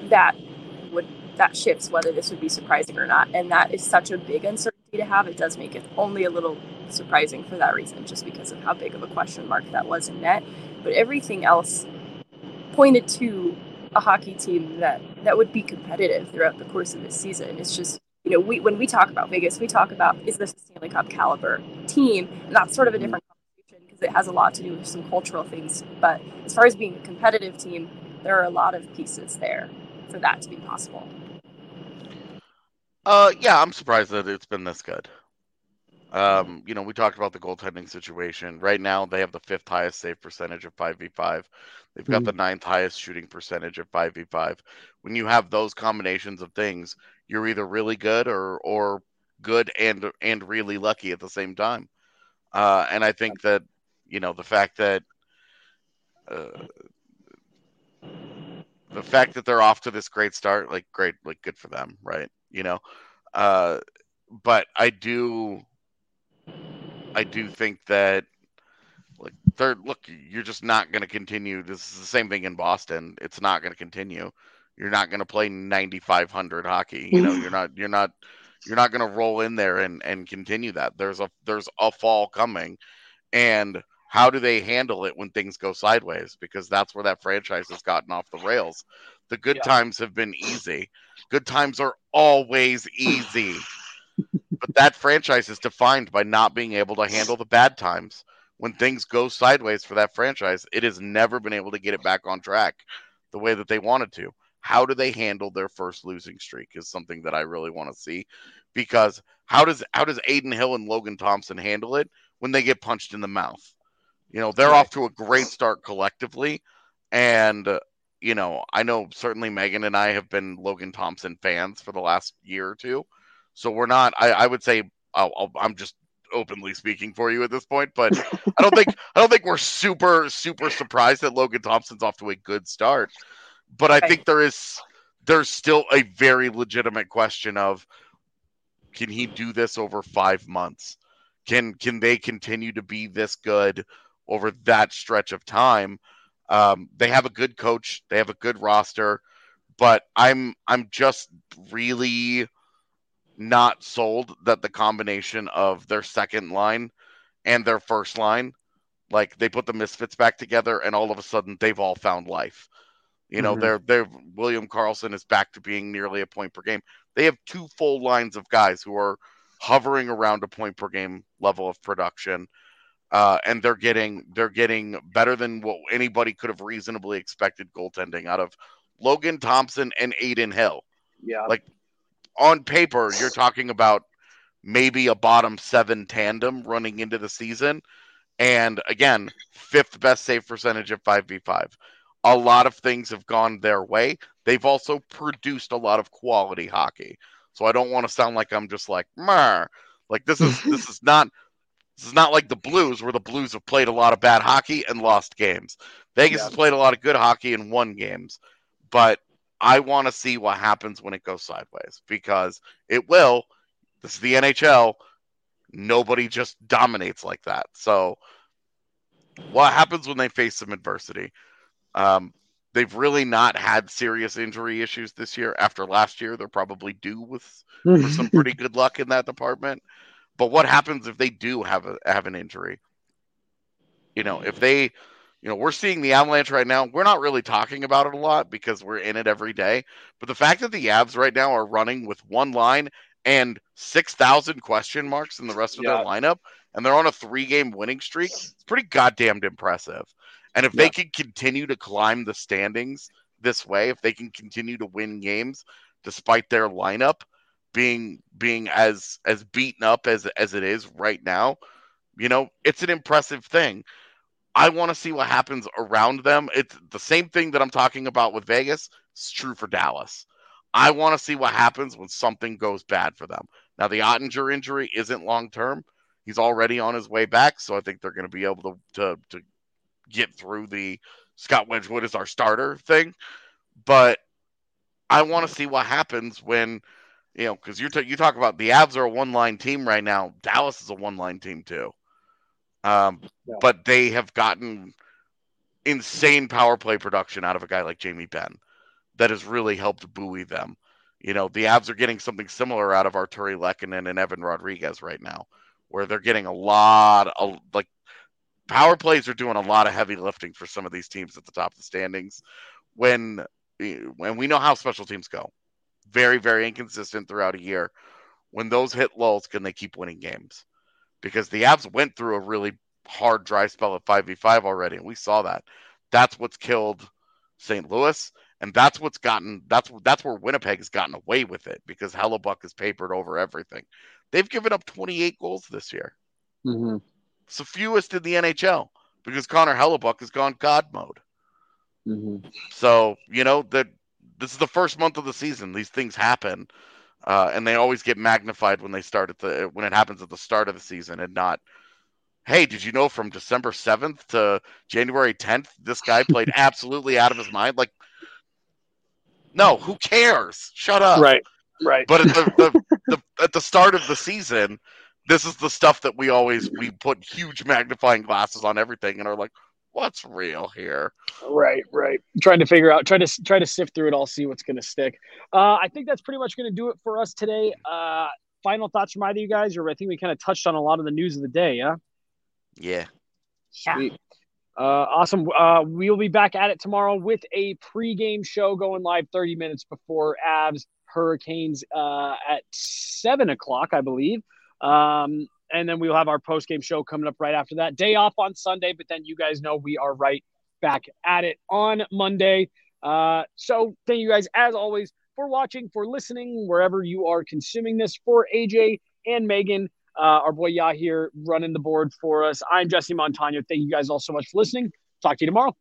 that would that shifts whether this would be surprising or not and that is such a big uncertainty to have it does make it only a little surprising for that reason just because of how big of a question mark that was in net but everything else pointed to a hockey team that that would be competitive throughout the course of this season it's just you know we when we talk about vegas we talk about is this a stanley cup caliber team and that's sort of a different conversation because it has a lot to do with some cultural things. But as far as being a competitive team, there are a lot of pieces there for that to be possible. Uh, yeah, I'm surprised that it's been this good. Um, you know, we talked about the goaltending situation. Right now, they have the fifth highest save percentage of 5v5. They've got Mhm. the ninth highest shooting percentage of 5v5. When you have those combinations of things, you're either really good or or good and and really lucky at the same time. Uh, and I think that you know the fact that uh, the fact that they're off to this great start, like great, like good for them, right? You know, uh, but I do, I do think that like third, look, you're just not going to continue. This is the same thing in Boston. It's not going to continue. You're not going to play 9,500 hockey. You know, you're not, you're not, you're not going to roll in there and and continue that. There's a there's a fall coming, and how do they handle it when things go sideways? Because that's where that franchise has gotten off the rails. The good Yeah. times have been easy. Good times are always easy. But that franchise is defined by not being able to handle the bad times. When things go sideways for that franchise, it has never been able to get it back on track the way that they wanted to. How do they handle their first losing streak is something that I really want to see because how does how does Adin Hill and Logan Thompson handle it when they get punched in the mouth? You know, they're off to a great start collectively and you know, I know certainly Meghan and I have been Logan Thompson fans for the last year or two. So we're not I, I would say I'll, I'll, I'm just openly speaking for you at this point, but I don't think I don't think we're super super surprised that Logan Thompson's off to a good start. But I think there is there's still a very legitimate question of can he do this over 5 months? Can can they continue to be this good over that stretch of time? Um, they have a good coach, they have a good roster, but I'm I'm just really not sold that the combination of their second line and their first line, like they put the misfits back together, and all of a sudden they've all found life. You know, Mhm. they're they're William Karlsson is back to being nearly a point per game. They have two full lines of guys who are hovering around a point per game level of production. Uh, and they're getting they're getting better than what anybody could have reasonably expected goaltending out of Logan Thompson and Adin Hill Yeah. Like- on paper, you're talking about maybe a bottom seven tandem running into the season. And again, fifth best save percentage of 5v5. A lot of things have gone their way. They've also produced a lot of quality hockey. So I don't want to sound like I'm just like, Meh. like this is this is not this is not like the Blues where the Blues have played a lot of bad hockey and lost games. Vegas Yeah. has played a lot of good hockey and won games. But I want to see what happens when it goes sideways because it will. This is the NHL. Nobody just dominates like that. So, what happens when they face some adversity? Um, they've really not had serious injury issues this year. After last year, they're probably due with, with some (laughs) pretty good luck in that department. But what happens if they do have a have an injury? You know, if they, you know, we're seeing the Avalanche right now. We're not really talking about it a lot because we're in it every day. But the fact that the Avs right now are running with one line and six thousand question marks in the rest of their lineup, and they're on a three game winning streak, it's pretty goddamn impressive. And if they can continue to climb the standings this way, if they can continue to win games despite their lineup being being as as beaten up as as it is right now, you know, it's an impressive thing. I want to see what happens around them. It's the same thing that I'm talking about with Vegas. It's true for Dallas. I want to see what happens when something goes bad for them. Now, the Oettinger injury isn't long term. He's already on his way back, so I think they're going to be able to, to to get through the Scott Wedgewood is our starter thing. But I want to see what happens when you know because you you talk about the Avs are a one line team right now. Dallas is a one line team too. Um, Yeah. but they have gotten insane power play production out of a guy like Jamie Benn that has really helped buoy them. You know, the Avs are getting something similar out of Artturi Lehkonen and Evan Rodrigues right now, where they're getting a lot of like power plays are doing a lot of heavy lifting for some of these teams at the top of the standings. When when we know how special teams go, very very inconsistent throughout a year. When those hit lulls, can they keep winning games? Because the Avs went through a really hard dry spell at 5v5 already, and we saw that. That's what's killed St. Louis, and that's what's gotten that's that's where Winnipeg has gotten away with it because Hellebuyck has papered over everything. They've given up 28 goals this year. Mm-hmm. It's the fewest in the NHL because Connor Hellebuyck has gone God mode. Mm-hmm. So you know that this is the first month of the season. These things happen, uh, and they always get magnified when they start at the when it happens at the start of the season, and not. Hey, did you know from December seventh to January tenth, this guy played (laughs) absolutely out of his mind? Like, no, who cares? Shut up. Right. Right. But at the, the, (laughs) the at the start of the season, this is the stuff that we always we put huge magnifying glasses on everything and are like, what's real here? Right, right. Trying to figure out, try to try to sift through it all, see what's going to stick. Uh, I think that's pretty much going to do it for us today. Uh, final thoughts from either of you guys, or I think we kind of touched on a lot of the news of the day. Yeah. Yeah. Sweet. Uh, awesome. Uh, we'll be back at it tomorrow with a pregame show going live 30 minutes before Avs Hurricanes uh, at seven o'clock, I believe. Um, and then we'll have our post game show coming up right after that. Day off on Sunday, but then you guys know we are right back at it on Monday. Uh, so thank you guys as always for watching, for listening, wherever you are consuming this. For AJ and Meghan, uh, our boy Yah here running the board for us. I'm Jesse Montano. Thank you guys all so much for listening. Talk to you tomorrow.